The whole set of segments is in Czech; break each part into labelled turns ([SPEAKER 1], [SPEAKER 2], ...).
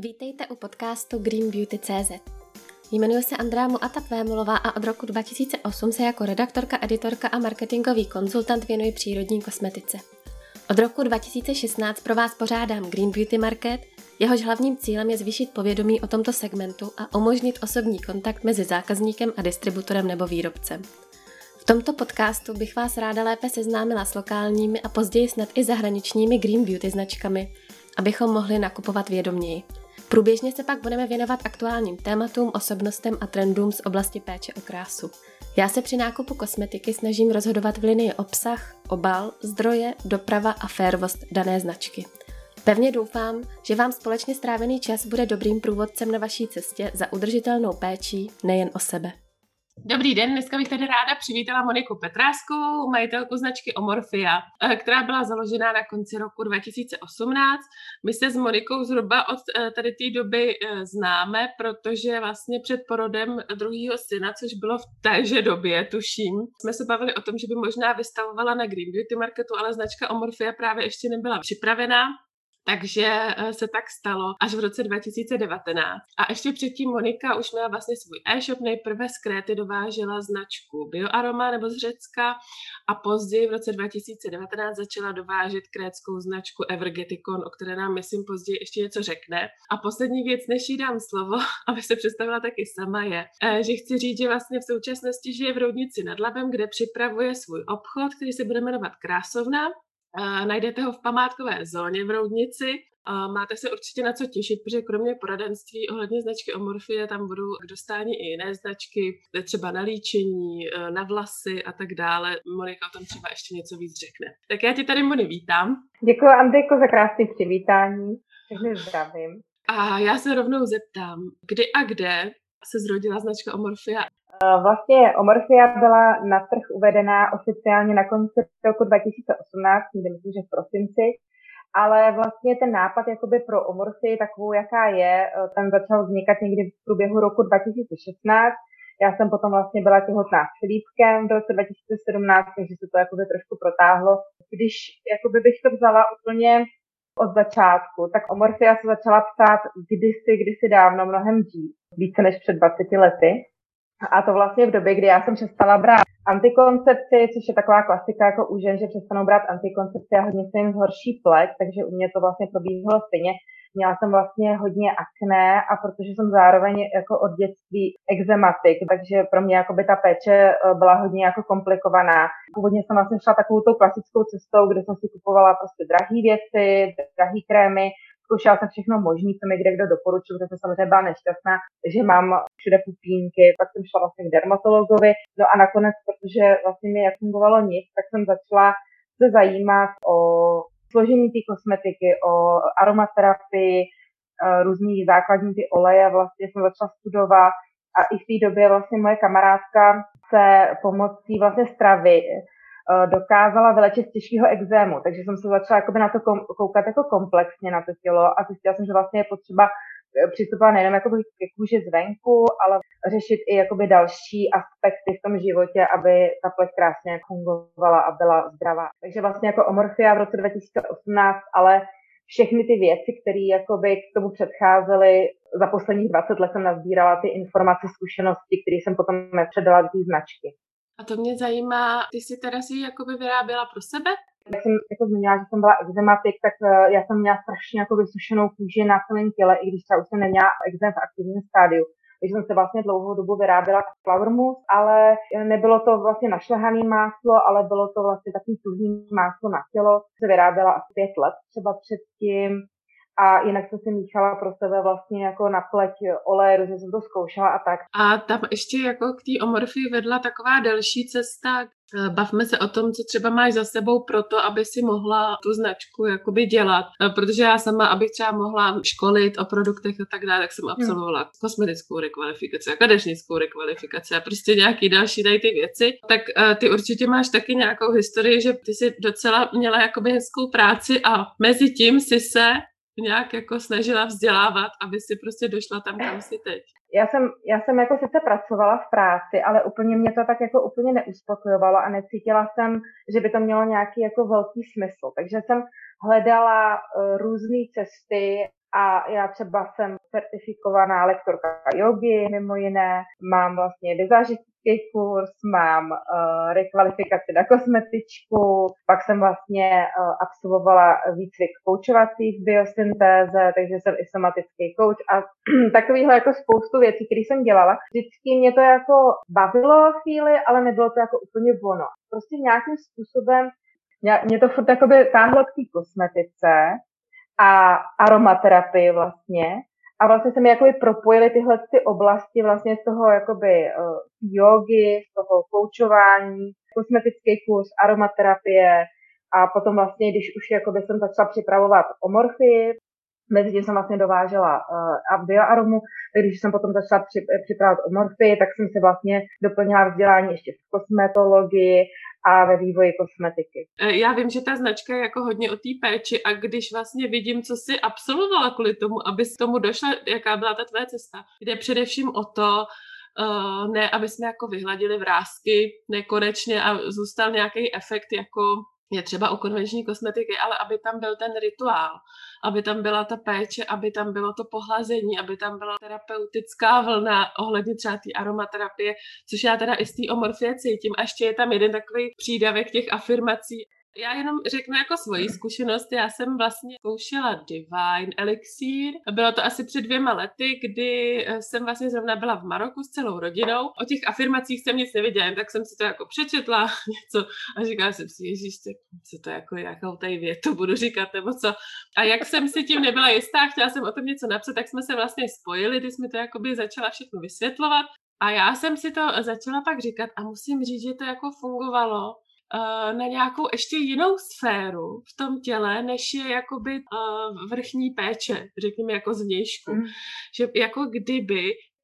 [SPEAKER 1] Vítejte u podcastu Green Beauty CZ. Jmenuji se Andrea Muatap Vémulová a od roku 2008 se jako redaktorka, editorka a marketingový konzultant věnuji přírodní kosmetice. Od roku 2016 pro vás pořádám Green Beauty Market, jehož hlavním cílem je zvýšit povědomí o tomto segmentu a umožnit osobní kontakt mezi zákazníkem a distributorem nebo výrobcem. V tomto podcastu bych vás ráda lépe seznámila s lokálními a později snad i zahraničními Green Beauty značkami, abychom mohli nakupovat vědoměji. Průběžně se pak budeme věnovat aktuálním tématům, osobnostem a trendům z oblasti péče o krásu. Já se při nákupu kosmetiky snažím rozhodovat v linii obsah, obal, zdroje, doprava a férovost dané značky. Pevně doufám, že vám společně strávený čas bude dobrým průvodcem na vaší cestě za udržitelnou péčí nejen o sebe.
[SPEAKER 2] Dobrý den, dneska bych tady ráda přivítala Moniku Petráskovou, majitelku značky Omorfia, eh, která byla založena na konci roku 2018. My se s Monikou zhruba od eh, tady té doby eh, známe, protože vlastně před porodem druhého syna, což bylo v téže době, tuším, jsme se bavili o tom, že by možná vystavovala na Green Beauty Marketu, ale značka Omorfia právě ještě nebyla připravená. Takže eh, se tak stalo až v roce 2019. A ještě předtím Monika už měla vlastně svůj e-shop. Nejprve z Kréty dovážela značku Bioaroma nebo z Řecka a později v roce 2019 začala dovážet krétskou značku Evergeticon, o které nám, myslím, později ještě něco řekne. A poslední věc, než jí dám slovo, aby se představila taky sama, je, eh, že chci říct, že vlastně v současnosti žije v Roudnici nad Labem, kde připravuje svůj obchod, který se bude jmenovat Krásovna Najdete ho v památkové zóně v Roudnici. Máte se určitě na co těšit, protože kromě poradenství ohledně značky Omorfie tam budou k dostání i jiné značky, třeba na líčení, e, na vlasy a tak dále. Monika o tom třeba ještě něco víc řekne. Tak já tě tady, Moni, vítám.
[SPEAKER 3] Děkuji, Andejko, za krásné přivítání. Takže zdravím.
[SPEAKER 2] A já se rovnou zeptám, kdy a kde se zrodila značka Omorfia
[SPEAKER 3] Vlastně Omorfia byla na trh uvedená oficiálně na konci roku 2018, myslím, že v prosinci, ale vlastně ten nápad jakoby pro Omorfii takovou, jaká je, eh, ten začal vznikat někdy v průběhu roku 2016. Já jsem potom vlastně byla těhotná s Filipkem v roce 2017, takže se to jakoby trošku protáhlo. Když jakoby bych to vzala úplně od začátku, tak Omorfia se začala psát kdysi, kdysi dávno, mnohem dřív, více než před 20 lety. A to vlastně v době, kdy já jsem přestala brát antikoncepci, což je taková klasika jako u žen, že přestanou brát antikoncepci a hodně se jim zhorší pleť, takže u mě to vlastně probíhalo stejně. Měla jsem vlastně hodně akné a protože jsem zároveň jako od dětství exematik, takže pro mě jako by ta péče eh, byla hodně jako komplikovaná. Původně jsem vlastně šla takovou tou klasickou cestou, kde jsem si kupovala prostě drahé věci, drahé krémy, zkoušela jsem všechno možné, co mi kde kdo doporučil, protože jsem samozřejmě byla nešťastná, že mám všude pupínky, pak jsem šla vlastně k dermatologovi, no a nakonec, protože vlastně mi fungovalo nic, tak jsem začala se zajímat o složení té kosmetiky, o aromaterapii, eh, různý základní ty oleje, vlastně jsem začala studovat a i v té době vlastně moje kamarádka se pomocí vlastně stravy Eh, dokázala vylečit z těžkého exému. Takže jsem se začala na to koukat jako komplexně na to tělo a zjistila jsem, že vlastně je potřeba přistupovat nejenom jakoby ke kůži zvenku, ale řešit i jakoby další aspekty v tom životě, aby ta pleť krásně fungovala a byla zdravá. Takže vlastně jako Omorfia v roce 2018, ale všechny ty věci, které jakoby k tomu předcházely, za posledních 20 let jsem nazbírala ty informace, zkušenosti, které jsem potom předala do té značky.
[SPEAKER 2] A to mě zajímá, ty si teda si jakoby vyráběla pro sebe?
[SPEAKER 3] Jak jsem jako zmínila, že jsem byla exematik, tak eh, já jsem měla strašně jako vysušenou kůži na celém těle, i když třeba už jsem neměla exem v aktivním stádiu. Takže jsem se vlastně dlouhou dobu vyráběla flower mousse, ale nebylo to vlastně našlehané máslo, ale bylo to vlastně takový tuhý máslo na tělo. Se vyráběla asi pět let třeba předtím a jinak jsem si míchala pro sebe vlastně jako na pleť olej, různě jsem to zkoušela a tak.
[SPEAKER 2] A tam ještě jako k té omorfii vedla taková delší cesta. Eh, bavme se o tom, co třeba máš za sebou pro to, aby si mohla tu značku jakoby dělat. Eh, protože já sama, abych třeba mohla školit o produktech a tak dále, tak jsem hmm. absolvovala hmm. kosmetickou rekvalifikaci, akademickou rekvalifikaci a prostě nějaký další tady ty věci. Tak uh, ty určitě máš taky nějakou historii, že ty si docela měla jakoby hezkou práci a mezi tím si se nějak jako snažila vzdělávat, aby si prostě došla tam, kam si teď?
[SPEAKER 3] Já jsem, já jsem jako sice pracovala v práci, ale úplně mě to tak jako úplně neuspokojovalo a necítila jsem, že by to mělo nějaký jako velký smysl. Takže jsem hledala uh, různé cesty, A já třeba jsem certifikovaná lektorka jogy, mimo jiné, mám vlastně vizážistický kurz, mám uh, rekvalifikaci na kosmetičku, pak jsem vlastně uh, absolvovala výcvik koučovací v biosyntéze, takže jsem i somatický kouč a takovýhle jako spoustu věcí, které jsem dělala. Vždycky mě to jako bavilo chvíli, ale nebylo to jako úplně ono. Prostě nějakým způsobem mě to furt jakoby táhlo k té kosmetice, a aromaterapii vlastně. A vlastně se mi jakoby propojily tyhle ty oblasti vlastně z toho jakoby uh, jogy, z toho koučování, kosmetický kurz, aromaterapie a potom vlastně, když už jakoby jsem začala připravovat omorfy, mezi tím jsem vlastně dovážela uh, a tak když jsem potom začala při, připravovat omorfy, tak jsem si vlastně doplnila vzdělání ještě v kosmetologii a ve vývoji kosmetiky.
[SPEAKER 2] E, já vím, že ta značka je jako hodně o té péči a když vlastně vidím, co si absolvovala kvůli tomu, aby s tomu došla, jaká byla ta tvé cesta, jde především o to, uh, ne, aby jsme jako vyhladili vrázky nekonečně a zůstal nějaký efekt jako je třeba u konvenční kosmetiky, ale aby tam byl ten rituál, aby tam byla ta péče, aby tam bylo to pohlazení, aby tam byla terapeutická vlna ohledně třeba té aromaterapie, což já teda i z té omorfie cítím. A ještě je tam jeden takový přídavek těch afirmací, já jenom řeknu jako svoji zkušenost. Já jsem vlastně zkoušela Divine Elixir. Bylo to asi před dvěma lety, kdy eh, jsem vlastně zrovna byla v Maroku s celou rodinou. O těch afirmacích jsem nic nevěděla, tak jsem si to jako přečetla něco a říkala jsem si, ježíš, co to jako, jakou tady větu budu říkat, nebo co. A jak jsem si tím nebyla jistá, chtěla jsem o tom něco napsat, tak jsme se vlastně spojili, když jsme to jakoby začala všechno vysvětlovat. A já jsem si to začala pak říkat a musím říct, že to jako fungovalo na nějakou ještě jinou sféru v tom těle, než je jakoby uh, vrchní péče, řekněme jako zvnějšku. Mm. Že jako kdyby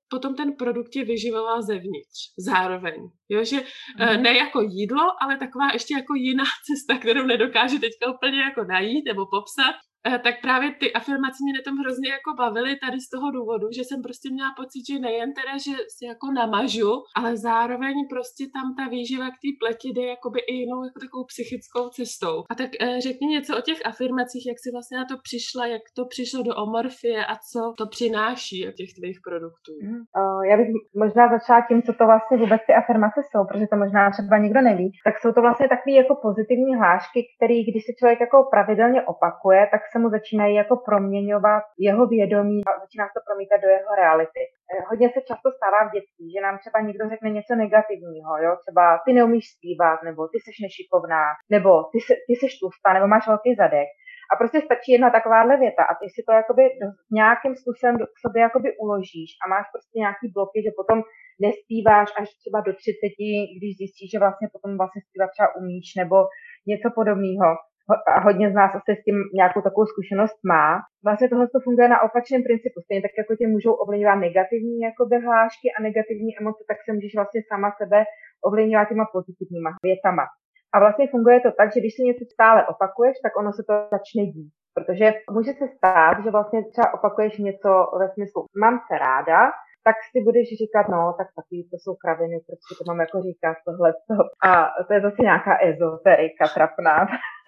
[SPEAKER 2] potom ten produkt je vyživoval zevnitř zároveň. Jo, že mm. ne jako jídlo, ale taková ještě jako jiná cesta, kterou nedokáže teďka úplně jako najít nebo popsat, Eh, tak právě ty afirmace mě na tom hrozně jako bavily tady z toho důvodu, že jsem prostě měla pocit, že nejen teda, že si jako namažu, ale zároveň prostě tam ta výživa k té pleti jde jakoby i jinou jako takovou psychickou cestou. A tak eh, řekni něco o těch afirmacích, jak jsi vlastně na to přišla, jak to přišlo do omorfie a co to přináší od těch tvých produktů.
[SPEAKER 3] Mm, já bych možná začala tím, co to vlastně vůbec ty afirmace jsou, protože to možná třeba nikdo neví. Tak jsou to vlastně takové jako pozitivní hlášky, které když se člověk jako pravidelně opakuje, tak se mu začínají jako proměňovat jeho vědomí a začíná se to promítat do jeho reality. Eh, hodně se často stává v dětství, že nám třeba někdo řekne něco negativního, jo? třeba ty neumíš zpívat, nebo ty jsi nešikovná, nebo ty, se, ty jsi tlustá, nebo máš velký zadek. A prostě stačí jedna takováhle věta a ty si to jakoby nějakým způsobem k sobě jakoby uložíš a máš prostě nějaký bloky, že potom nespíváš až třeba do 30, když zjistíš, že vlastně potom vlastně zpívat třeba umíš nebo něco podobného a hodně z nás asi s tím nějakou takovou zkušenost má. Vlastně tohle to funguje na opačném principu. Stejně tak, jako tě můžou ovlivňovat negativní jako hlášky a negativní emoce, tak se můžeš vlastně sama sebe ovlivňovat těma pozitivníma větama. A vlastně funguje to tak, že když si něco stále opakuješ, tak ono se to začne dít. Protože může se stát, že vlastně třeba opakuješ něco ve smyslu mám se ráda, tak si budeš říkat, no, tak taky to jsou kraviny, prostě to mám jako říkat tohle. A to je zase nějaká ezoterika trapná,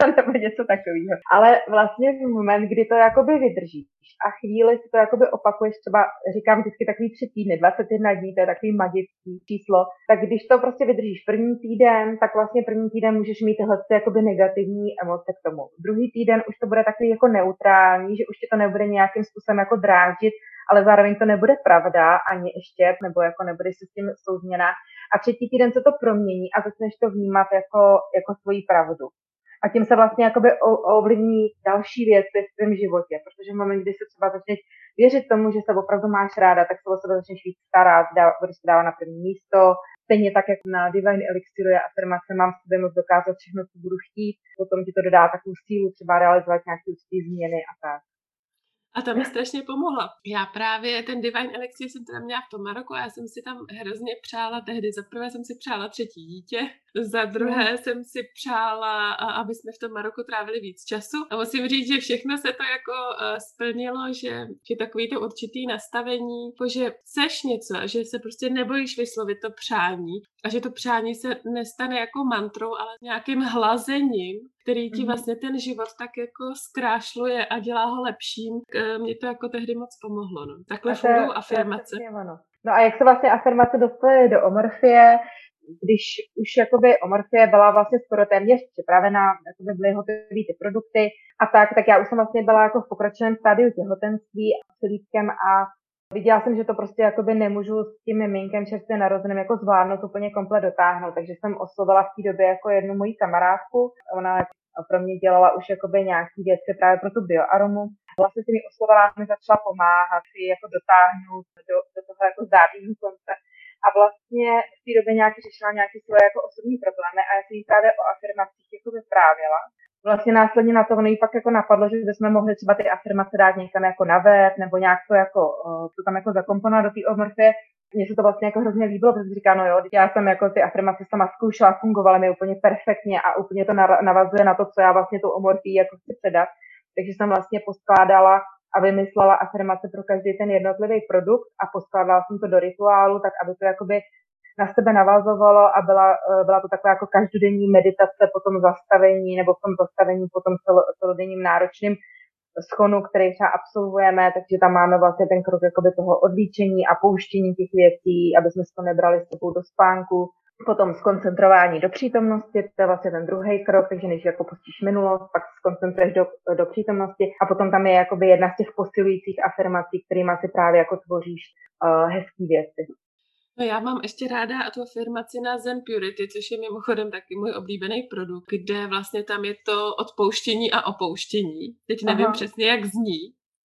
[SPEAKER 3] nebo něco takového. Ale vlastně v moment, kdy to jakoby vydržíš a chvíli si to jakoby opakuješ, třeba říkám vždycky takový tři týdny, 21 dní, to je takový magický číslo, tak když to prostě vydržíš první týden, tak vlastně první týden můžeš mít tyhle jakoby negativní emoce k tomu. Druhý týden už to bude takový jako neutrální, že už ti to nebude nějakým způsobem jako dráždit, ale zároveň to nebude pravda ani ještě, nebo jako nebudeš se s tím souzněna. A třetí týden se to promění a začneš to vnímat jako, jako svoji pravdu. A tím se vlastně jakoby ovlivní další věci v tvém životě, protože v moment, kdy se třeba začneš věřit tomu, že se opravdu máš ráda, tak se o sebe začneš víc starat, dá, budeš se dávat na první místo. Stejně tak, jak na Divine Elixiru je afirmace, mám v sobě moc dokázat všechno, co budu chtít, potom ti to dodá takovou sílu třeba realizovat nějaké určité změny a tak.
[SPEAKER 2] A ta mi strašně pomohla. Já právě ten Divine Elixir jsem teda měla v tom Maroku a já jsem si tam hrozně přála tehdy. Za prvé jsem si přála třetí dítě, za druhé mm. jsem si přála, aby jsme v tom Maroku trávili víc času. A musím říct, že všechno se to jako uh, splnilo, že, že takový to určitý nastavení, jako že chceš něco, že se prostě nebojíš vyslovit to přání a že to přání se nestane jako mantrou, ale nějakým hlazením, který ti mhm. vlastně ten život tak jako zkrášluje a dělá ho lepším. Mně to jako tehdy moc pomohlo. No. Takhle fungují afirmace.
[SPEAKER 3] No a jak se vlastně afirmace dostaly do omorfie, když už jakoby omorfie byla vlastně skoro téměř připravená, jakoby byly hotové ty produkty a tak, tak já už jsem vlastně byla jako v pokročilém stádiu těhotenství a celítkem a viděla jsem, že to prostě jakoby nemůžu s tím miminkem čerstvě narozeným jako zvládnout úplně komplet dotáhnout, takže jsem oslovila v té době jako jednu moji kamarádku, ona pro mě dělala už jakoby nějaký věci právě pro tu bioaromu. Vlastně si mi oslovila, mi začala pomáhat si jako dotáhnout do, do toho jako zdárného konce a vlastně v té době nějak řešila nějaké svoje jako osobní problémy a já jsem jí právě o afirmacích jako vyprávěla. Vlastně následně na to ono pak jako napadlo, že bychom mohli třeba ty afirmace dát někam jako na web nebo nějak to jako, to tam jako zakomponovat do té omorfie. Mně se to vlastně jako hrozně líbilo, protože říká, no jo, já jsem jako ty afirmace sama zkoušela, fungovaly mi úplně perfektně a úplně to navazuje na to, co já vlastně tou omorfii jako chci předat. Takže jsem vlastně poskládala a vymyslela afirmace pro každý ten jednotlivý produkt a poskládala jsem to do rituálu, tak aby to jakoby na sebe navazovalo a byla, eh, byla to taková jako každodenní meditace po tom zastavení nebo v tom zastavení po tom celodenním náročným schonu, který třeba absolvujeme, takže tam máme vlastně ten krok jakoby toho odlíčení a pouštění těch věcí, aby jsme si to nebrali s sebou do spánku, Potom skoncentrování do přítomnosti, to je vlastně ten druhý krok, takže než jako pustíš minulost, pak skoncentruješ do, do přítomnosti a potom tam je jakoby jedna z těch posilujících afirmací, kterými si právě jako tvoříš uh, hezký věci.
[SPEAKER 2] No já mám ještě ráda tu afirmaci na Zen Purity, což je mimochodem taky můj oblíbený produkt, kde vlastně tam je to odpouštění a opouštění. Teď nevím Aha. přesně, jak zní.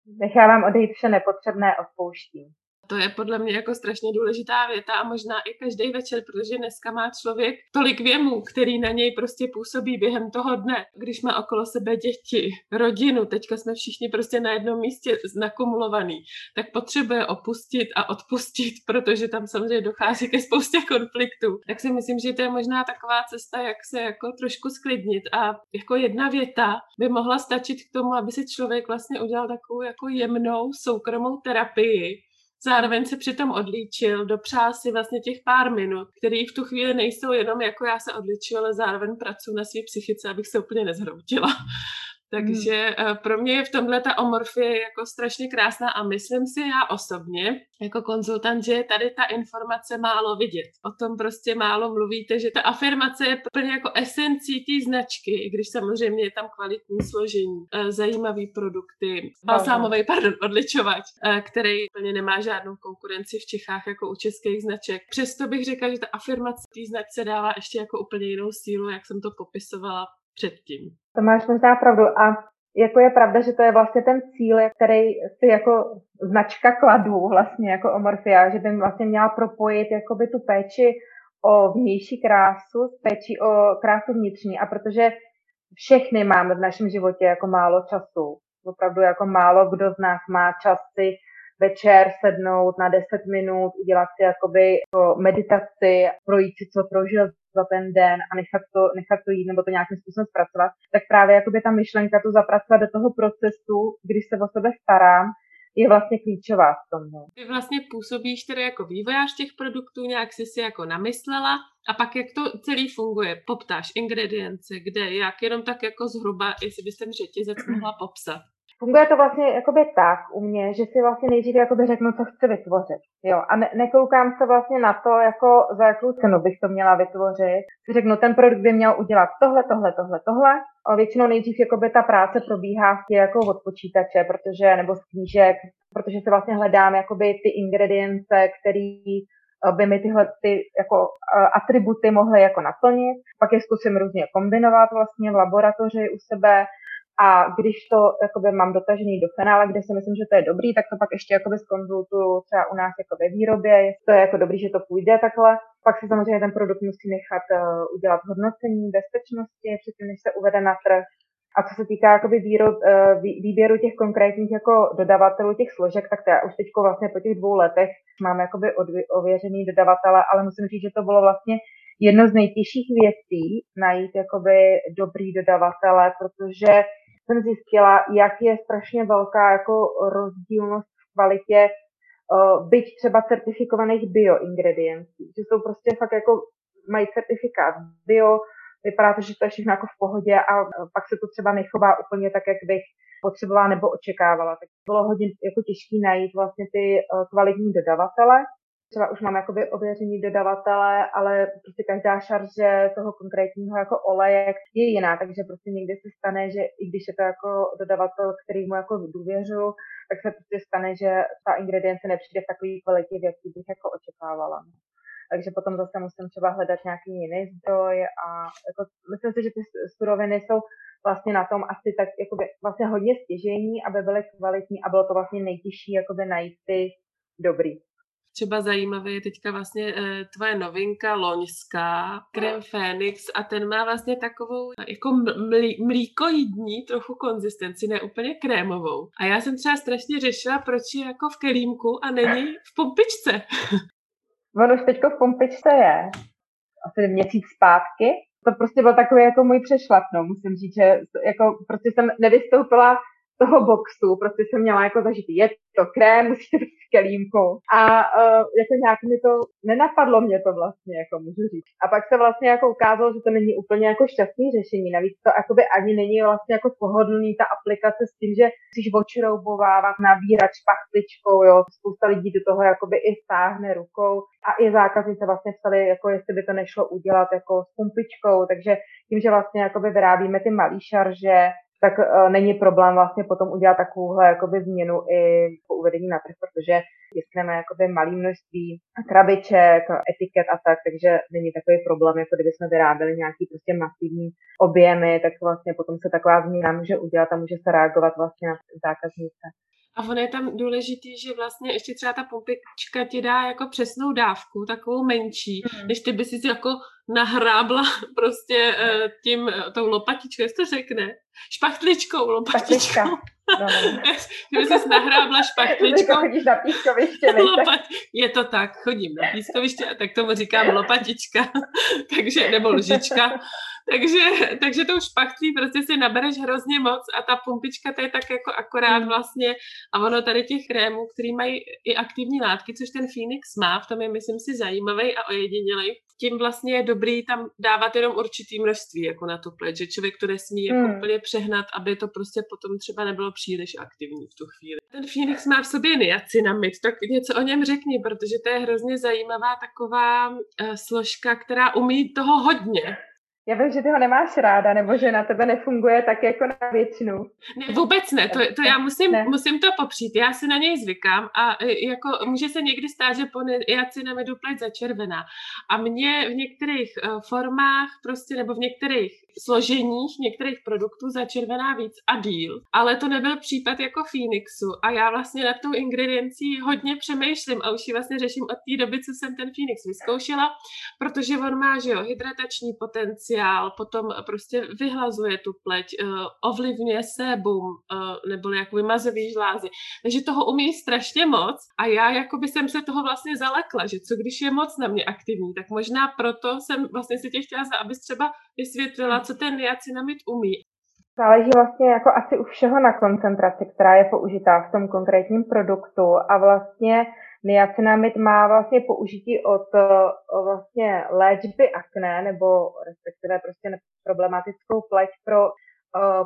[SPEAKER 3] Nechávám odejít vše nepotřebné odpouštím
[SPEAKER 2] to je podle mě jako strašně důležitá věta a možná i každý večer, protože dneska má člověk tolik věmů, který na něj prostě působí během toho dne. Když má okolo sebe děti, rodinu, teďka jsme všichni prostě na jednom místě nakumulovaný, tak potřebuje opustit a odpustit, protože tam samozřejmě dochází ke spoustě konfliktů. Tak si myslím, že to je možná taková cesta, jak se jako trošku sklidnit a jako jedna věta by mohla stačit k tomu, aby si člověk vlastně udělal takovou jako jemnou soukromou terapii, Zároveň se přitom odlíčil, dopřál si vlastně těch pár minut, které v tu chvíli nejsou jenom jako já se odličil, ale zároveň pracuji na své psychice, abych se úplně nezhroutila. Takže hmm. pro mě je v tomhle ta omorfie jako strašně krásná a myslím si já osobně jako konzultant, že je tady ta informace málo vidět. O tom prostě málo mluvíte, že ta afirmace je plně jako esencí té značky, i když samozřejmě je tam kvalitní složení, eh, zajímavý produkty, balsámový, pardon, odličovač, eh, který plně nemá žádnou konkurenci v Čechách jako u českých značek. Přesto bych řekla, že ta afirmace té značce dává ještě jako úplně jinou sílu, jak jsem to popisovala předtím.
[SPEAKER 3] To máš možná pravdu a jako je pravda, že to je vlastně ten cíl, který si jako značka kladu vlastně jako Omorfia, že by vlastně měla propojit jakoby tu péči o vnější krásu s péčí o krásu vnitřní a protože všechny máme v našem životě jako málo času. Opravdu jako málo kdo z nás má čas si večer sednout na 10 minut, udělat si jakoby meditaci, projít si, co prožil za ten den a nechat to, nechat to jít nebo to nějakým způsobem zpracovat, tak právě jakoby ta myšlenka to zapracovat do toho procesu, když se o sebe starám, je vlastně klíčová v tom. No.
[SPEAKER 2] Ty vlastně působíš tedy jako vývojář těch produktů, nějak jsi si jako namyslela a pak jak to celý funguje? Poptáš ingredience, kde, jak, jenom tak jako zhruba, jestli bys ten řetězec mohla popsat.
[SPEAKER 3] Funguje to vlastně jakoby tak u mě, že si vlastně nejdřív jakoby řeknu, co chci vytvořit. Jo, a ne, nekoukám se vlastně na to, jako za jakou cenu bych to měla vytvořit. Řeknu, ten produkt by měl udělat tohle, tohle, tohle, tohle. A většinou nejdřív jakoby ta práce probíhá jako od počítače, protože, nebo z knížek, protože se vlastně hledám jakoby ty ingredience, které eh, by mi tyhle ty jako uh, atributy mohly jako naplnit. Pak je zkusím různě kombinovat vlastně v laboratoři u sebe a když to jakoby mám dotažený do finále, kde si myslím, že to je dobrý, tak to pak ještě jakoby skonzultuju třeba u nás jako ve výrobě, jestli to je jako dobrý, že to půjde takhle. Pak si samozřejmě ten produkt musí nechat uh, udělat hodnocení bezpečnosti, předtím, než se uvede na trh. A co se týká jakoby výrob, uh, výběru těch konkrétních jako dodavatelů těch složek, tak to já už teď vlastně po těch dvou letech mám jakoby ověřený dodavatele, ale musím říct, že to bylo vlastně jedno z nejtěžších věcí najít jakoby dobrý dodavatele, protože jsem zjistila, jak je strašně velká jako rozdílnost v kvalitě uh, byť třeba certifikovaných bioingrediencí, že jsou prostě fakt jako mají certifikát bio, vypadá to, že to je všechno jako v pohodě a pak se to třeba nechová úplně tak, jak bych potřebovala nebo očekávala. Tak bylo hodně jako těžké najít vlastně ty kvalitní dodavatele, třeba už mám jakoby ověření dodavatele, ale prostě každá šarže toho konkrétního jako oleje je jiná, takže prostě někdy se stane, že i když je to jako dodavatel, který mu jako důvěřu, tak se prostě stane, že ta ingredience nepřijde v takové kvalitě, v jaký bych jako očekávala. Takže potom zase musím třeba hledat nějaký jiný zdroj a jako, myslím si, že ty suroviny jsou vlastně na tom asi tak jakoby, vlastně hodně stěžení, aby byly kvalitní a bylo to vlastně nejtěžší jakoby najít ty dobrý
[SPEAKER 2] třeba zajímavé je teďka vlastně e, tvoje novinka loňská, krem Phoenix a ten má vlastně takovou jako mlí, mlíkojídní trochu konzistenci, ne úplně krémovou. A já jsem třeba strašně řešila, proč je jako v kelímku a není v pumpičce.
[SPEAKER 3] Ono už teďko v pumpičce je. Asi měsíc zpátky. To prostě byl takový jako můj přešlap, no. Musím říct, že jako prostě jsem nevystoupila toho boxu, prostě jsem měla jako zažít, je to krém, musíte být s kelímkou. A uh, jako nějak mi to, nenapadlo mě to vlastně, jako můžu říct. A pak se vlastně jako ukázalo, že to není úplně jako šťastný řešení. Navíc to jakoby ani není vlastně jako pohodlný ta aplikace s tím, že musíš očroubovávat, nabírat špachtličkou, jo. Spousta lidí do toho jakoby i stáhne rukou. A i zákaznice vlastně psali, jako jestli by to nešlo udělat jako s pumpičkou, takže tím, že vlastně jakoby vyrábíme ty malý šarže, tak uh, není problém vlastně potom udělat takovouhle jakoby změnu i po uvedení na trh, protože tiskneme jakoby malý množství krabiček, etiket a tak, takže není takový problém, jako kdyby jsme vyráběli nějaký prostě masivní objemy, tak vlastně potom se taková změna může udělat a může se reagovat vlastně na zákaznice.
[SPEAKER 2] A ono je tam důležitý, že vlastně ještě třeba ta pumpička ti dá jako přesnou dávku, takovou menší, hmm. než ty by si jako nahrábla prostě uh, tím, uh, tou lopatičkou, jak to řekne? Špachtličkou, lopatičkou. No, no. no. Kdyby jsi nahrábla špachtličkou.
[SPEAKER 3] chodíš na pískoviště,
[SPEAKER 2] Lopat... Je to tak, chodím na pískoviště a tak tomu říkám lopatička, takže, nebo lžička. Takže, takže tou špachtlí prostě si nabereš hrozně moc a ta pumpička to je tak jako akorát hmm. vlastně a ono tady těch krémů, který mají i aktivní látky, což ten Phoenix má, v tom je myslím si zajímavý a ojedinělý. Tím vlastně je dobrý tam dávat jenom určitý množství jako na tu pleť, že člověk to nesmí jako hmm. úplně přehnat, aby to prostě potom třeba nebylo příliš aktivní v tu chvíli. Ten Phoenix má v sobě niacinamid, tak něco o něm řekni, protože to je hrozně zajímavá taková uh, složka, která umí toho hodně.
[SPEAKER 3] Já vím, že ty ho nemáš ráda, nebo že na tebe nefunguje tak jako na většinu.
[SPEAKER 2] Ne, vůbec ne, to, to já musím, ne. musím to popřít, já si na něj zvykám a e, jako může se někdy stát, že po niacinamidu pleť začervená. A mě v některých uh, formách prostě, nebo v některých složeních některých produktů začervená víc a díl. Ale to nebyl případ jako Phoenixu a já vlastně nad tou ingrediencí hodně přemýšlím a už ji vlastně řeším od té doby, co jsem ten Phoenix vyzkoušela, protože on má, že jo, hydratační potenciál, potom prostě vyhlazuje tu pleť, uh, ovlivňuje sebum, uh, nebo jako vymazový žlázy. Takže toho umí strašně moc a já jako by jsem se toho vlastně zalekla, že co když je moc na mě aktivní, tak možná proto jsem vlastně si tě chtěla, abys třeba vysvětlila, co ten niacinamid umí.
[SPEAKER 3] Záleží vlastně jako asi u všeho na koncentraci, která je použitá v tom konkrétním produktu. A vlastně niacinamid má vlastně použití od vlastně léčby akné nebo respektive prostě problematickou pleť pro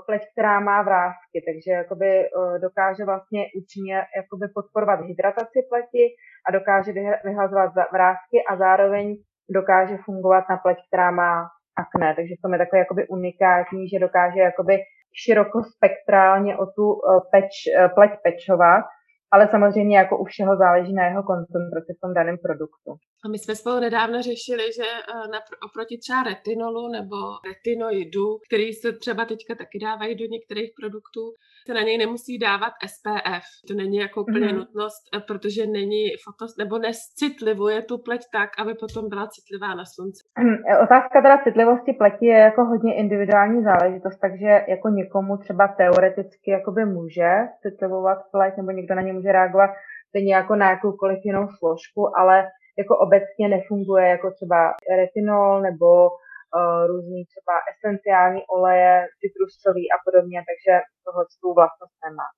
[SPEAKER 3] pleť, která má vrázky, takže jakoby dokáže vlastně účinně jakoby podporovat hydrataci pleti a dokáže vyhazovat vrázky a zároveň dokáže fungovat na pleť, která má akné, takže v tom je takový jakoby unikátní, že dokáže jakoby širokospektrálně o tu eh, peč, eh, pleť pečovat ale samozřejmě jako u všeho záleží na jeho koncentraci v tom daném produktu.
[SPEAKER 2] A my jsme spolu nedávno řešili, že eh, na, oproti třeba retinolu nebo retinoidu, který se třeba teďka taky dávají do některých produktů, se na něj nemusí dávat SPF. To není jako úplně mm-hmm. nutnost, eh, protože není fotos, nebo nescitlivuje tu pleť tak, aby potom byla citlivá na slunci.
[SPEAKER 3] Mm, otázka teda citlivosti pleti je jako hodně individuální záležitost, takže jako někomu třeba teoreticky jakoby může citlivovat pleť, nebo někdo na ně může reagovat stejně jako na jakoukoliv jinou složku, ale jako obecně nefunguje jako třeba retinol nebo uh, různý třeba esenciální oleje, citrusový a podobně, takže tohle tu vlastnost nemá.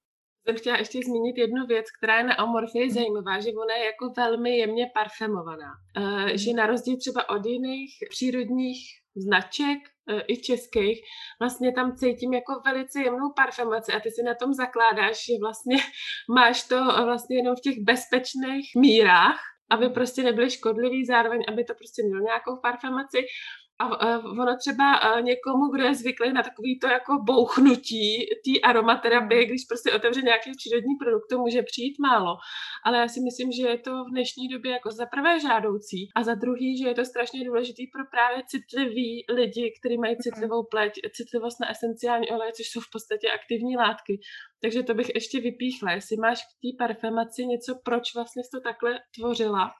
[SPEAKER 2] Jsem chtěla ještě zmínit jednu věc, která je na amorfii zajímavá, že ona je jako velmi jemně parfumovaná. Uh, že na rozdíl třeba od jiných přírodních značek, e, i českých, vlastně tam cítím jako velice jemnou parfemaci a ty si na tom zakládáš, že vlastně máš to vlastně jenom v těch bezpečných mírách, aby prostě nebyly škodlivý, zároveň aby to prostě mělo nějakou parfemaci a ono třeba někomu, kdo je zvyklý na takový to jako bouchnutí té aromaterapie, hmm. když prostě otevře nějaký přírodní produkt, to může přijít málo. Ale já si myslím, že je to v dnešní době jako za prvé žádoucí a za druhý, že je to strašně důležitý pro právě citlivý lidi, kteří mají hmm. citlivou pleť, citlivost na esenciální oleje, což jsou v podstatě aktivní látky. Takže to bych ještě vypíchla. Jestli máš k té parfemaci něco, proč vlastně jsi to takhle tvořila?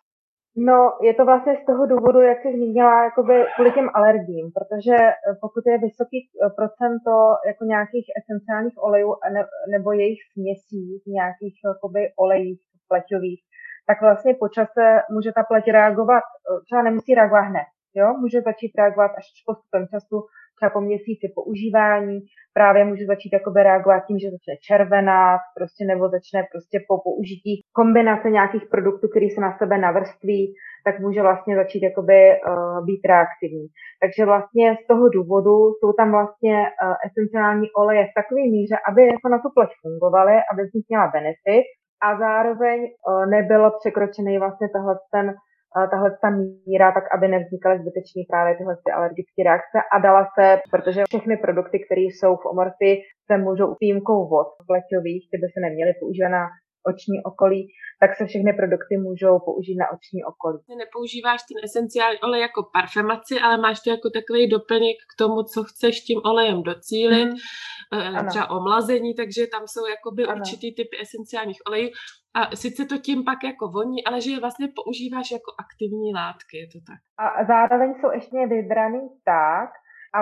[SPEAKER 3] No, je to vlastně z toho důvodu, jak jsi zmínila, jakoby kvůli těm alergím, protože eh, pokud je vysoký eh, procento jako nějakých esenciálních olejů ne, nebo jejich směsí v nějakých jakoby olejích pleťových, tak vlastně po čase může ta pleť reagovat, eh, třeba nemusí reagovat hned, jo? může začít reagovat až postupem času, třeba po měsíci používání, právě může začít jakoby reagovat tím, že začne červenat, prostě nebo začne prostě po použití kombinace nějakých produktů, který se na sebe navrství, tak může vlastně začít jakoby uh, být reaktivní. Takže vlastně z toho důvodu jsou tam vlastně uh, esenciální oleje v takové míře, aby jako na tu pleť fungovaly, aby z nich měla benefit a zároveň uh, nebylo překročený vlastně tohle ten tahle ta míra, tak aby nevznikaly zbytečně právě tyhle ty alergické reakce. A dala se, protože všechny produkty, které jsou v omorfii, se můžou výjimkou vod pleťových, ty by se neměly používat na oční okolí, tak se všechny produkty můžou použít na oční okolí.
[SPEAKER 2] Nepoužíváš ten esenciální olej jako parfemaci, ale máš to jako takový doplněk k tomu, co chceš tím olejem docílit, mm. třeba omlazení, takže tam jsou jakoby ano. určitý typy esenciálních olejů. A sice to tím pak jako voní, ale že je vlastně používáš jako aktivní látky, je to tak.
[SPEAKER 3] A zároveň jsou ještě vybraný tak,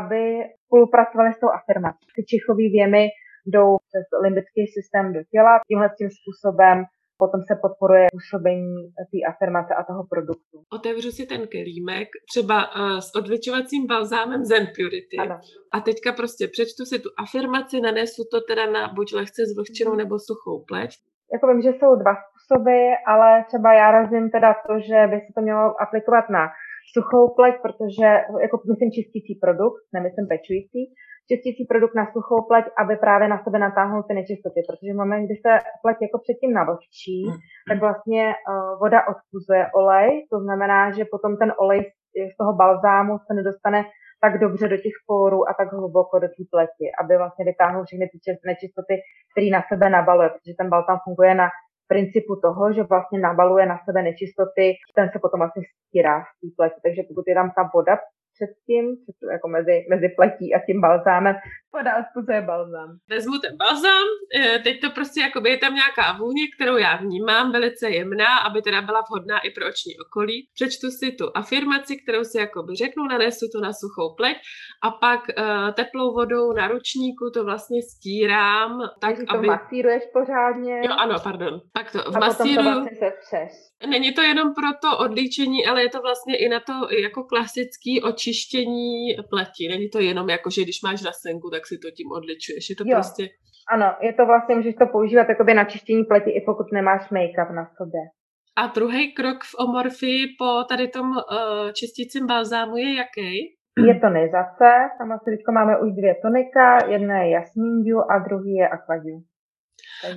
[SPEAKER 3] aby spolupracovali s tou afirmací. Ty čichové věmy jdou přes limbický systém do těla. Tímhle tím způsobem potom se podporuje působení té afirmace a toho produktu.
[SPEAKER 2] Otevřu si ten kelímek, třeba uh, s odličovacím balzámem Zen Purity. Ano. A teďka prostě přečtu si tu afirmaci, nanesu to teda na buď lehce zvlhčenou nebo suchou pleť.
[SPEAKER 3] Jako vím, že jsou dva způsoby, ale třeba já razím teda to, že by se to mělo aplikovat na suchou pleť, protože, jako myslím čistící produkt, nemyslím pečující, čistící produkt na suchou pleť, aby právě na sebe natáhnul ty nečistoty, protože v moment, kdy se pleť jako předtím navlhčí, mm. tak vlastně uh, voda odpuzuje olej, to znamená, že potom ten olej z toho balzámu se nedostane tak dobře do těch pórů a tak hluboko do té pleti, aby vlastně vytáhnul všechny ty nečistoty, které na sebe nabaluje, protože ten balzám funguje na principu toho, že vlastně nabaluje na sebe nečistoty, ten se potom vlastně stírá z té pleti. Takže pokud je tam ta voda předtím, jako mezi, mezi pletí a tím balzámem, podá je balzám.
[SPEAKER 2] Vezmu ten balzám, eh, teď to prostě jako je tam nějaká vůně, kterou já vnímám, velice jemná, aby teda byla vhodná i pro oční okolí. Přečtu si tu afirmaci, kterou si jakoby řeknu, nanesu to na suchou pleť a pak uh, teplou vodou na ručníku to vlastně stírám. Tak,
[SPEAKER 3] to aby... masíruješ pořádně.
[SPEAKER 2] Jo, ano, pardon. Tak to
[SPEAKER 3] a masíruju. potom to vlastně se
[SPEAKER 2] Není to jenom pro to odlíčení, ale je to vlastně i na to jako klasický očištění pleti. Není to jenom jako, že když máš rasenku, tak si to tím odličuješ. Je to jo. prostě...
[SPEAKER 3] Ano, je to vlastně, můžeš to používat jakoby na čištění pleti, i pokud nemáš make-up na sobě.
[SPEAKER 2] A druhý krok v omorfii po tady tom uh, čistícím balzámu je jaký?
[SPEAKER 3] Je to asi teď máme už dvě tonika, jedna je Jasmin Dew a druhý je Aquadew.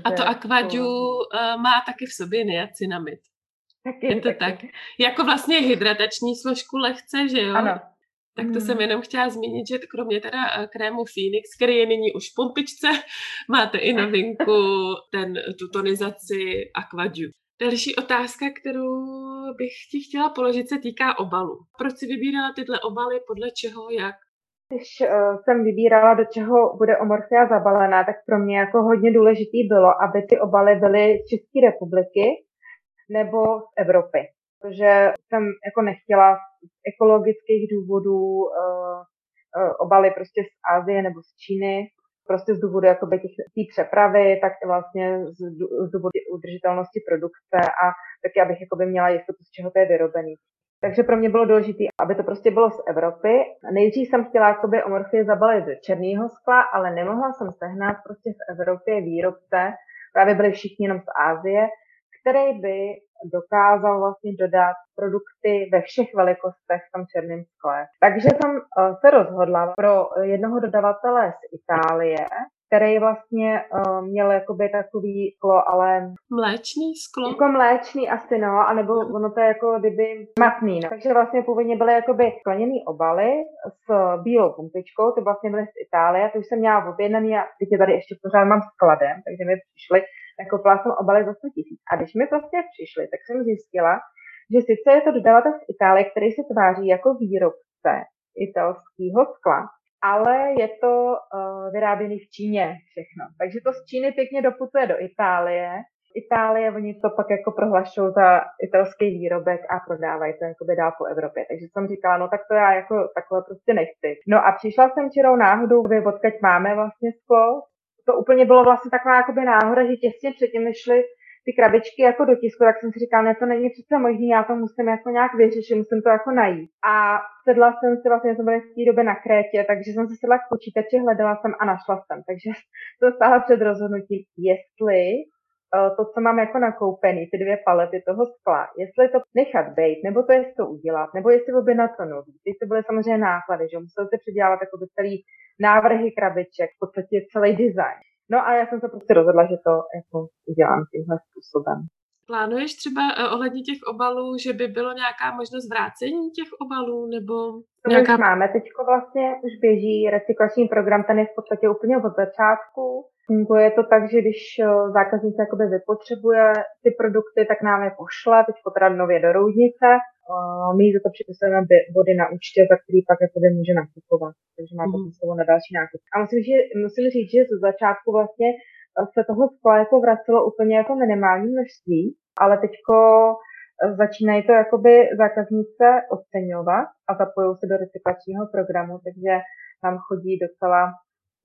[SPEAKER 2] a to Aquadew to... Uh, má taky v sobě niacinamid.
[SPEAKER 3] Taky,
[SPEAKER 2] je to taky. tak. Jako vlastně hydratační složku lehce, že jo?
[SPEAKER 3] Ano.
[SPEAKER 2] Tak to hmm. jsem jenom chtěla zmínit, že kromě teda eh, krému Phoenix, který je nyní už v pumpičce, máte i novinku, ten, tu tonizaci Aquadew. Další otázka, kterou bych ti chtěla položit, se týká obalu. Proč si vybírala tyhle obaly, podle čeho, jak?
[SPEAKER 3] Když uh, jsem vybírala, do čeho bude omorfia zabalená, tak pro mě jako hodně důležitý bylo, aby ty obaly byly z České republiky, nebo z Evropy. Protože jsem jako nechtěla z ekologických důvodů uh, uh, obaly prostě z Ázie nebo z Číny, prostě z důvodu jakoby těch, té přepravy, tak i vlastně z, z důvodu udržitelnosti produkce a taky, abych jakoby měla jistotu, z čeho to je vyrobený. Takže pro mě bylo důležité, aby to prostě bylo z Evropy. Nejdřív jsem chtěla jakoby omorfie zabalit ze černého skla, ale nemohla jsem sehnat prostě v Evropě výrobce, právě byli všichni jenom z Ázie, který by dokázal vlastně dodat produkty ve všech velikostech v tom černém skle. Takže jsem eh, se rozhodla pro jednoho dodavatele z Itálie, který vlastně uh, měl jakoby takový sklo, ale...
[SPEAKER 2] Mléčný sklo?
[SPEAKER 3] Jako mléčný asi, no, anebo ono to je jako kdyby matný, no. Takže vlastně původně byly jakoby skleněný obaly s bílou pumpičkou, ty vlastně byly z Itálie, to už jsem měla objednaný a teď je tady ještě pořád mám skladem, takže mi přišly, jako jsem obaly za 100 tisíc. A když mi prostě přišly, tak jsem zjistila, že sice je to dodavatel z Itálie, který se tváří jako výrobce italského skla, ale je to uh, vyráběný v Číně všechno. Takže to z Číny pěkně doputuje do Itálie. Itálie, oni to pak jako prohlašují za italský výrobek a prodávají to jakoby dál po Evropě. Takže jsem říkala, no tak to já jako takhle prostě nechci. No a přišla jsem čirou náhodou, vy odkaď máme vlastně sklo. To úplně bylo vlastně taková jakoby náhoda, že těsně předtím, než šli ty krabičky jako do tisku, tak jsem si říkala, ne, to není přece možné, já to musím jako nějak vyřešit, musím to jako najít. A sedla jsem si vlastně, jsem byla v té době na Krétě, takže jsem si sedla k počítači, hledala jsem a našla jsem. Takže jsem stála před rozhodnutím, jestli to, co mám jako nakoupený, ty dvě palety toho skla, jestli to nechat být, nebo to jestli to udělat, nebo jestli na to nový. Ty to byly samozřejmě náklady, že musel se předělat jako celý návrhy krabiček, v podstatě celý design. No a já jsem se prostě rozhodla, že to jako udělám tímhle způsobem.
[SPEAKER 2] Plánuješ třeba eh, ohledně těch obalů, že by bylo nějaká možnost vrácení těch obalů, nebo
[SPEAKER 3] to nějaká... už máme, teďko vlastně už běží recyklační program, ten je v podstatě úplně od začátku. Funguje to tak, že když eh, zákaznice jakoby vypotřebuje ty produkty, tak nám je pošle, teď teda nově do roudnice my za to připisujeme body na účtě, za který pak jakoby může nakupovat. Takže má to mm. slovo na další nákup. A musím, že, musím říct, že ze začátku vlastně eh, se toho skla jako vracelo úplně jako minimální množství, ale teďko eh, začínají to jakoby zákaznice oceňovat a zapojují se do recyklačního programu, takže tam chodí docela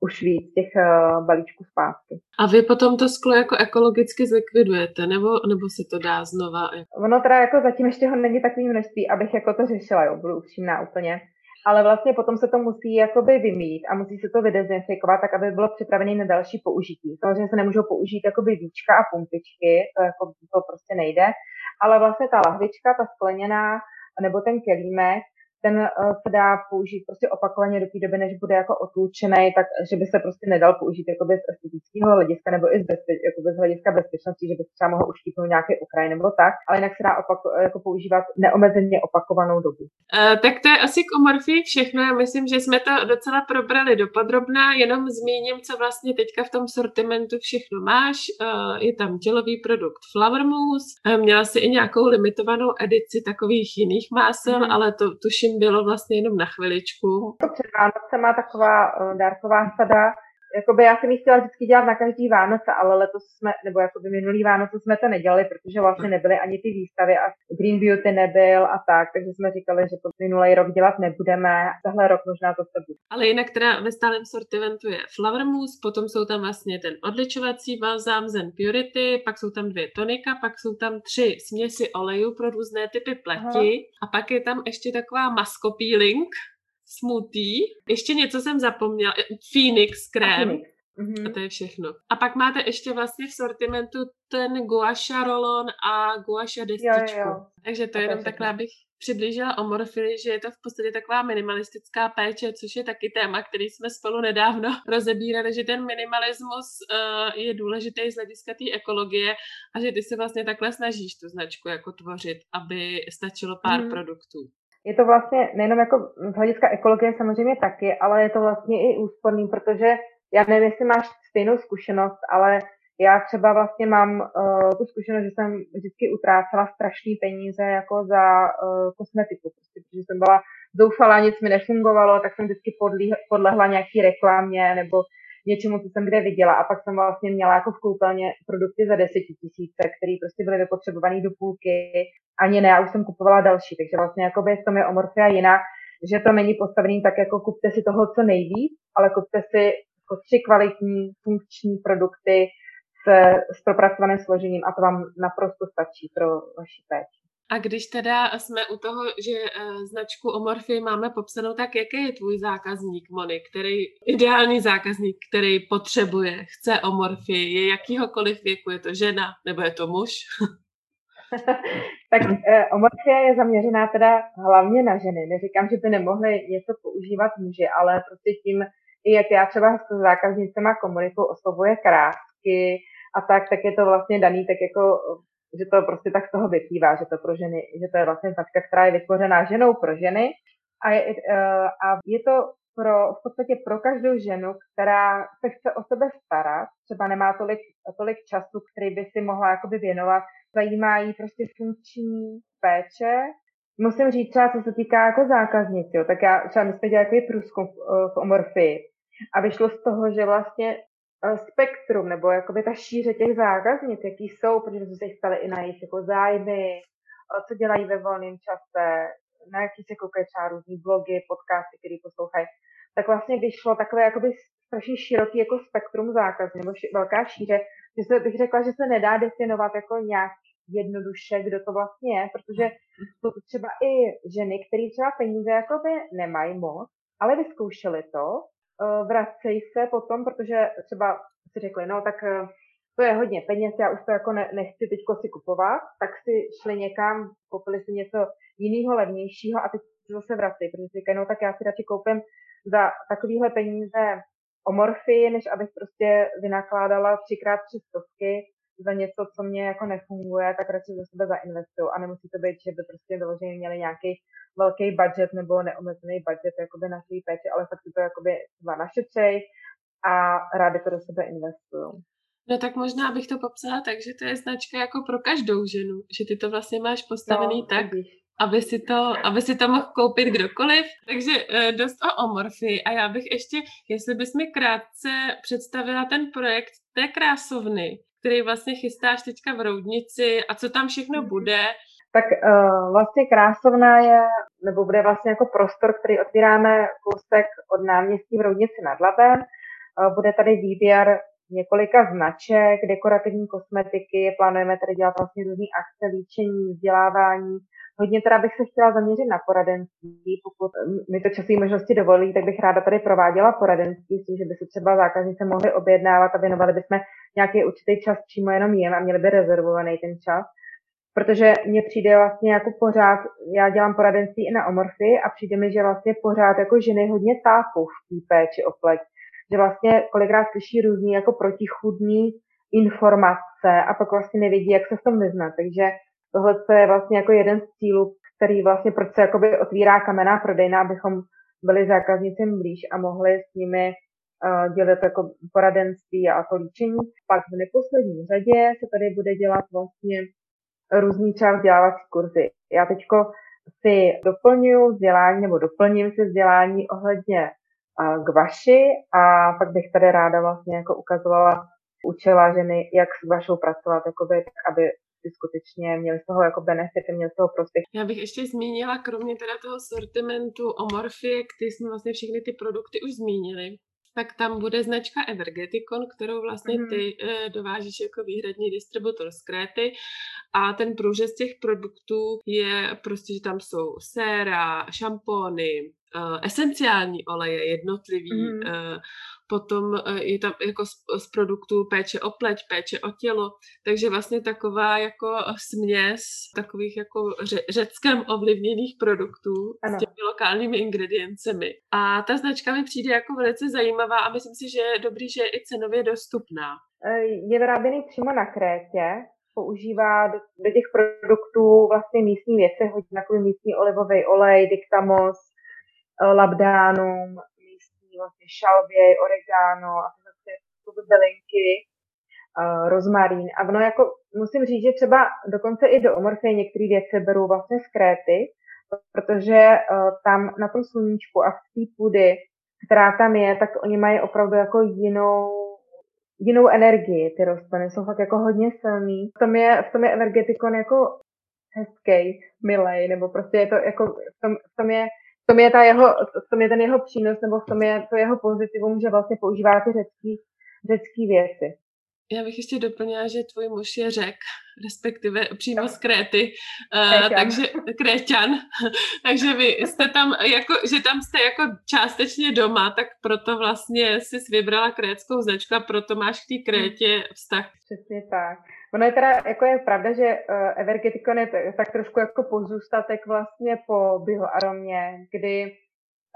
[SPEAKER 3] už víc těch uh, balíčků zpátky.
[SPEAKER 2] A vy potom to sklo jako ekologicky zlikvidujete, nebo, nebo se to dá znova?
[SPEAKER 3] Ono teda jako zatím ještě ho není takový množství, abych jako to řešila, jo, budu upřímná úplně. Ale vlastně potom se to musí jakoby vymít a musí se to vydezinfikovat, tak aby bylo připravené na další použití. Samozřejmě se nemůžou použít jakoby víčka a pumpičky, to, jako, to prostě nejde, ale vlastně ta lahvička, ta skleněná, nebo ten kelímek, ten uh, se dá použít prostě opakovaně do té doby, než bude jako otlučený, tak že by se prostě nedal použít jako bez estetického hlediska nebo i z, bezpe, bez hlediska bezpečnosti, že by se třeba mohl uštípnout nějaký okraj nebo tak, ale jinak se dá opak, jako používat neomezeně opakovanou dobu.
[SPEAKER 2] Uh, tak to je asi k omorfii všechno. Já myslím, že jsme to docela probrali dopodrobná, jenom zmíním, co vlastně teďka v tom sortimentu všechno máš. Uh, je tam tělový produkt Flower Mousse, uh, měla si i nějakou limitovanou edici takových jiných másel, mm. ale to tuším předtím bylo vlastně jenom na chviličku.
[SPEAKER 3] Před Vánocema taková uh, dárková sada, jakoby já jsem ji chtěla vždycky dělat na každý Vánoce, ale letos jsme, nebo jakoby minulý Vánoce jsme to nedělali, protože vlastně nebyly ani ty výstavy a Green Beauty nebyl a tak, takže jsme říkali, že to minulý rok dělat nebudeme, tahle rok možná to se bude.
[SPEAKER 2] Ale jinak teda ve stálem sortimentu je Flower Mousse, potom jsou tam vlastně ten odličovací balzám Zen Purity, pak jsou tam dvě tonika, pak jsou tam tři směsi olejů pro různé typy pleti Aha. a pak je tam ještě taková masko peeling, smutý. Ještě něco jsem zapomněla. Phoenix krém. Phoenix. Mm-hmm. A to je všechno. A pak máte ještě vlastně v sortimentu ten guasha rolon a guasha destičku. Jo, jo. Takže to, to jenom takhle, abych přiblížila o morfily, že je to v podstatě taková minimalistická péče, což je taky téma, který jsme spolu nedávno rozebírali, že ten minimalismus uh, je důležitý z hlediska té ekologie a že ty se vlastně takhle snažíš tu značku jako tvořit, aby stačilo pár mm. produktů.
[SPEAKER 3] Je to vlastně nejenom jako z hlediska ekologie samozřejmě taky, ale je to vlastně i úsporný, protože já nevím, jestli máš stejnou zkušenost, ale já třeba vlastně mám uh, tu zkušenost, že jsem vždycky utrácela strašné peníze jako za uh, kosmetiku, prostě, protože jsem byla zoufalá, nic mi nefungovalo, tak jsem vždycky podlí, podlehla nějaký reklamě nebo něčemu, co jsem kde viděla a pak jsem vlastně měla jako v koupelně produkty za desetitisíce, které prostě byly vypotřebované do půlky, ani ne, já už jsem kupovala další, takže vlastně jakoby v tom je omorfia jiná, že to není postavený tak, jako kupte si toho co nejvíc, ale kupte si jako tři kvalitní funkční produkty s, s propracovaným složením a to vám naprosto stačí pro vaši péči.
[SPEAKER 2] A když teda jsme u toho, že uh, značku Omorfy máme popsanou, tak jaký je tvůj zákazník, Moni, který, ideální zákazník, který potřebuje, chce Omorfy, je jakýhokoliv věku, je to žena nebo je to muž?
[SPEAKER 3] tak eh, omorfia je zaměřená teda hlavně na ženy. Neříkám, že by nemohly něco používat muži, ale prostě tím, i jak já třeba s zákaznicema komunikuju, oslovuje krásky a tak, tak je to vlastně daný tak jako že to prostě tak z toho vyplývá, že to pro ženy, že to je vlastně značka, která je vytvořená ženou pro ženy a je, eh, a je to pro, v podstatě pro každou ženu, která se chce o sebe starat, třeba nemá tolik, tolik času, který by si mohla jakoby věnovat, zajímá jí prostě funkční péče. Musím říct třeba, co se týká jako zákaznic, jo, tak já třeba my jsme dělali průzkum v, v Omorfii a vyšlo z toho, že vlastně eh, spektrum nebo jakoby ta šíře těch zákaznic, jaký jsou, protože jsme se jich stali i na jejich jako zájmy, eh, co dělají ve volném čase, na jaký se koukají třeba různý blogy, podcasty, které poslouchají, tak vlastně vyšlo takové jakoby strašně široký jako spektrum zákazů, nebo ši, velká šíře, že se, bych řekla, že se nedá definovat jako nějak jednoduše, kdo to vlastně je, protože jsou třeba i ženy, které třeba peníze jakoby nemají moc, ale vyzkoušely to, vracejí se potom, protože třeba si řekli, no tak eh, to je hodně peněz, já už to jako ne, nechci teď si kupovat, tak si šli někam, koupili si něco jiného, levnějšího a teď se zase vrací, protože si říkají, no tak já si radši koupím za takovéhle peníze o morfii, než abych prostě vynakládala třikrát tři stovky za něco, co mě jako nefunguje, tak radši za sebe zainvestuju. A nemusí to být, že by prostě vyloženě měli nějaký velký budget nebo neomezený budget jakoby na svý péči, ale fakt si to jakoby třeba našetřej a rádi to do sebe investuju.
[SPEAKER 2] No tak možná bych to popsala tak, že to je značka jako pro každou ženu, že ty to vlastně máš postavený no, tak, aby si, to, aby si to mohl koupit kdokoliv. Takže uh, dost o omorfii a já bych ještě, jestli bys mi krátce představila ten projekt té krásovny, který vlastně chystáš teďka v Roudnici a co tam všechno mhm. bude.
[SPEAKER 3] Tak uh, vlastně krásovna je, nebo bude vlastně jako prostor, který otvíráme kousek od náměstí v Roudnici nad Labem. Uh, bude tady výběr několika značek, dekorativní kosmetiky, plánujeme tady dělat vlastně různé akce, líčení, vzdělávání. Hodně teda bych se chtěla zaměřit na poradenství, pokud mi to časové možnosti dovolí, tak bych ráda tady prováděla poradenství, s tím, že by se třeba zákaznice mohly objednávat a věnovali bychom nějaký určitý čas přímo jenom jim a měli by rezervovaný ten čas. Protože mně přijde vlastně jako pořád, já dělám poradenství i na omorfy a přijde mi, že vlastně pořád jako ženy hodně tápou v té péči o pleť že vlastně kolikrát slyší různý jako protichudný informace a pak vlastně nevědí, jak se v tom vyznat. Takže tohle je vlastně jako jeden z cílů, který vlastně proč se jakoby otvírá kamená prodejna, abychom byli zákaznicím blíž a mohli s nimi uh, dělat jako poradenství a to líčení. Pak v neposlední řadě se tady bude dělat vlastně různý třeba vzdělávací kurzy. Já teďko si doplňuji vzdělání nebo doplním si vzdělání ohledně k vaši a pak bych tady ráda vlastně jako ukazovala, učila ženy, jak s vašou pracovat, jakoby, tak aby si skutečně měli z toho jako benefity, měli z toho prospěch.
[SPEAKER 2] Já bych ještě zmínila, kromě teda toho sortimentu Omorfie, který jsme vlastně všechny ty produkty už zmínili, tak tam bude značka Evergeticon, kterou vlastně mhm. ty mm. dovážíš jako výhradní distributor z Kréty a ten průřez těch produktů je prostě, že tam jsou séra, šampóny, uh, esenciální oleje, jednotlivý, mm. uh, potom uh, je tam jako z, z produktů péče o pleť, péče o tělo, takže vlastně taková jako směs takových jako ře, řeckém ovlivněných produktů ano. s těmi lokálními ingrediencemi. A ta značka mi přijde jako velice zajímavá a myslím si, že je dobrý, že je i cenově dostupná.
[SPEAKER 3] Je vyráběný přímo na Krétě, používá do, do těch produktů vlastně místní věci, hodně takový místní olivový olej, diktamos, Eh, labdánum, místní vlastně šalvěj, oregano a ty zase bylinky, uh, rozmarín. A ono jako, musím říct, že třeba dokonce i do omorfie některé věci berou vlastně z kréty, protože uh, tam na tom sluníčku a v té půdy, která tam je, tak oni mají opravdu jako jinou jinou energii, ty rostliny jsou fakt jako hodně silný. V tom je, v tom je energetikon jako hezký, milej, nebo prostě je to jako, v tom, v tom je tom je, ta jeho, v tom je ten jeho přínos, nebo v tom je to jeho pozitivum, že vlastně používá ty řecký, věci.
[SPEAKER 2] Já bych ještě doplnila, že tvůj muž je řek, respektive přímo z Kréty, uh, takže Kréťan, takže vy jste tam, jako, že tam jste jako částečně doma, tak proto vlastně jsi vybrala krétskou značku a proto máš k té Krétě vztah.
[SPEAKER 3] Přesně tak. Ono je teda, jako je pravda, že uh, Evergeticon je tak trošku jako pozůstatek vlastně po bioaromě, kdy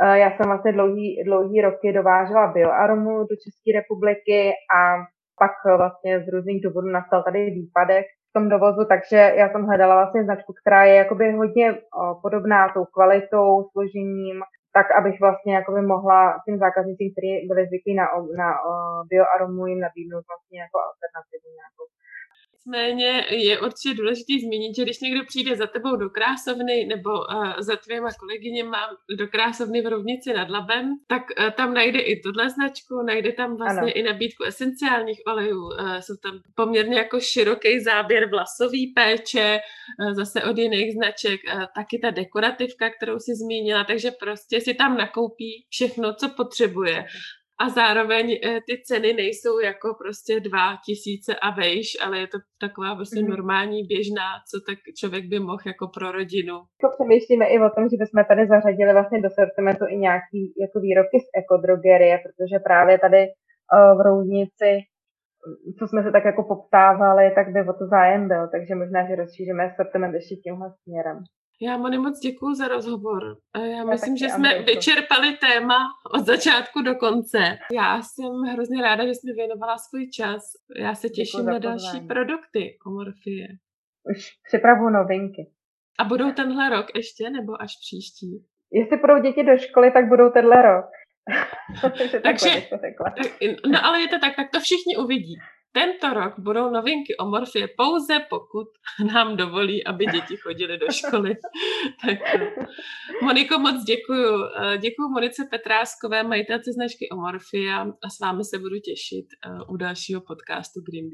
[SPEAKER 3] uh, já jsem vlastně dlouhý, dlouhý roky dovážela bioaromu do České republiky a pak vlastně z různých důvodů nastal tady výpadek v tom dovozu, takže já jsem hledala vlastně značku, která je jakoby hodně uh, podobná tou kvalitou, složením, tak abych vlastně jakoby mohla těm zákaznicím, kteří byli zvyklí na, na uh, bioaromu, jim nabídnout vlastně jako alternativu nějakou.
[SPEAKER 2] Nicméně je určitě důležité zmínit, že když někdo přijde za tebou do krásovny nebo uh, za tvýma kolegyněma do krásovny v Rovnici nad Labem, tak uh, tam najde i tuhle značku, najde tam vlastně ano. i nabídku esenciálních olejů. Uh, jsou tam poměrně jako široký záběr vlasový péče, uh, zase od jiných značek, uh, taky ta dekorativka, kterou si zmínila, takže prostě si tam nakoupí všechno, co potřebuje a zároveň eh, ty ceny nejsou jako prostě dva tisíce a vejš, ale je to taková prostě mm. normální, běžná, co tak člověk by mohl jako pro rodinu.
[SPEAKER 3] To přemýšlíme i o tom, že bychom tady zařadili vlastně do sortimentu i nějaký jako výrobky z ekodrogerie, protože právě tady uh, v Roudnici co jsme se tak jako poptávali, tak by o to zájem byl, takže možná, že rozšíříme sortiment ještě tímhle směrem.
[SPEAKER 2] Já Moni moc děkuji za rozhovor. Já myslím, že jsme vyčerpali téma od začátku do konce. Já jsem hrozně ráda, že jsi mi věnovala svůj čas. Já se těším na další produkty Omorfie.
[SPEAKER 3] Už připravu novinky.
[SPEAKER 2] A budou tenhle rok ještě, nebo až příští?
[SPEAKER 3] Jestli budou děti do školy, tak budou tenhle rok.
[SPEAKER 2] Takže, no ale je to tak, tak to všichni uvidí. Tento rok budou novinky o morfie pouze pokud nám dovolí, aby děti chodily do školy. tak, Moniko, moc děkuju. Eh, děkuju Monice Petráskové, majitelce značky Omorfia a s vámi se budu těšit eh, u dalšího podcastu Green.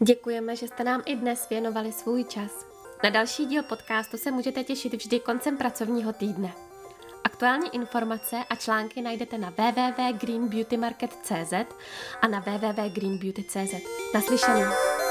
[SPEAKER 1] Děkujeme, že jste nám i dnes věnovali svůj čas. Na další díl podcastu se můžete těšit vždy koncem pracovního týdne. Aktuální informace a články najdete na www.greenbeautymarket.cz a na www.greenbeauty.cz. Naslyšenou.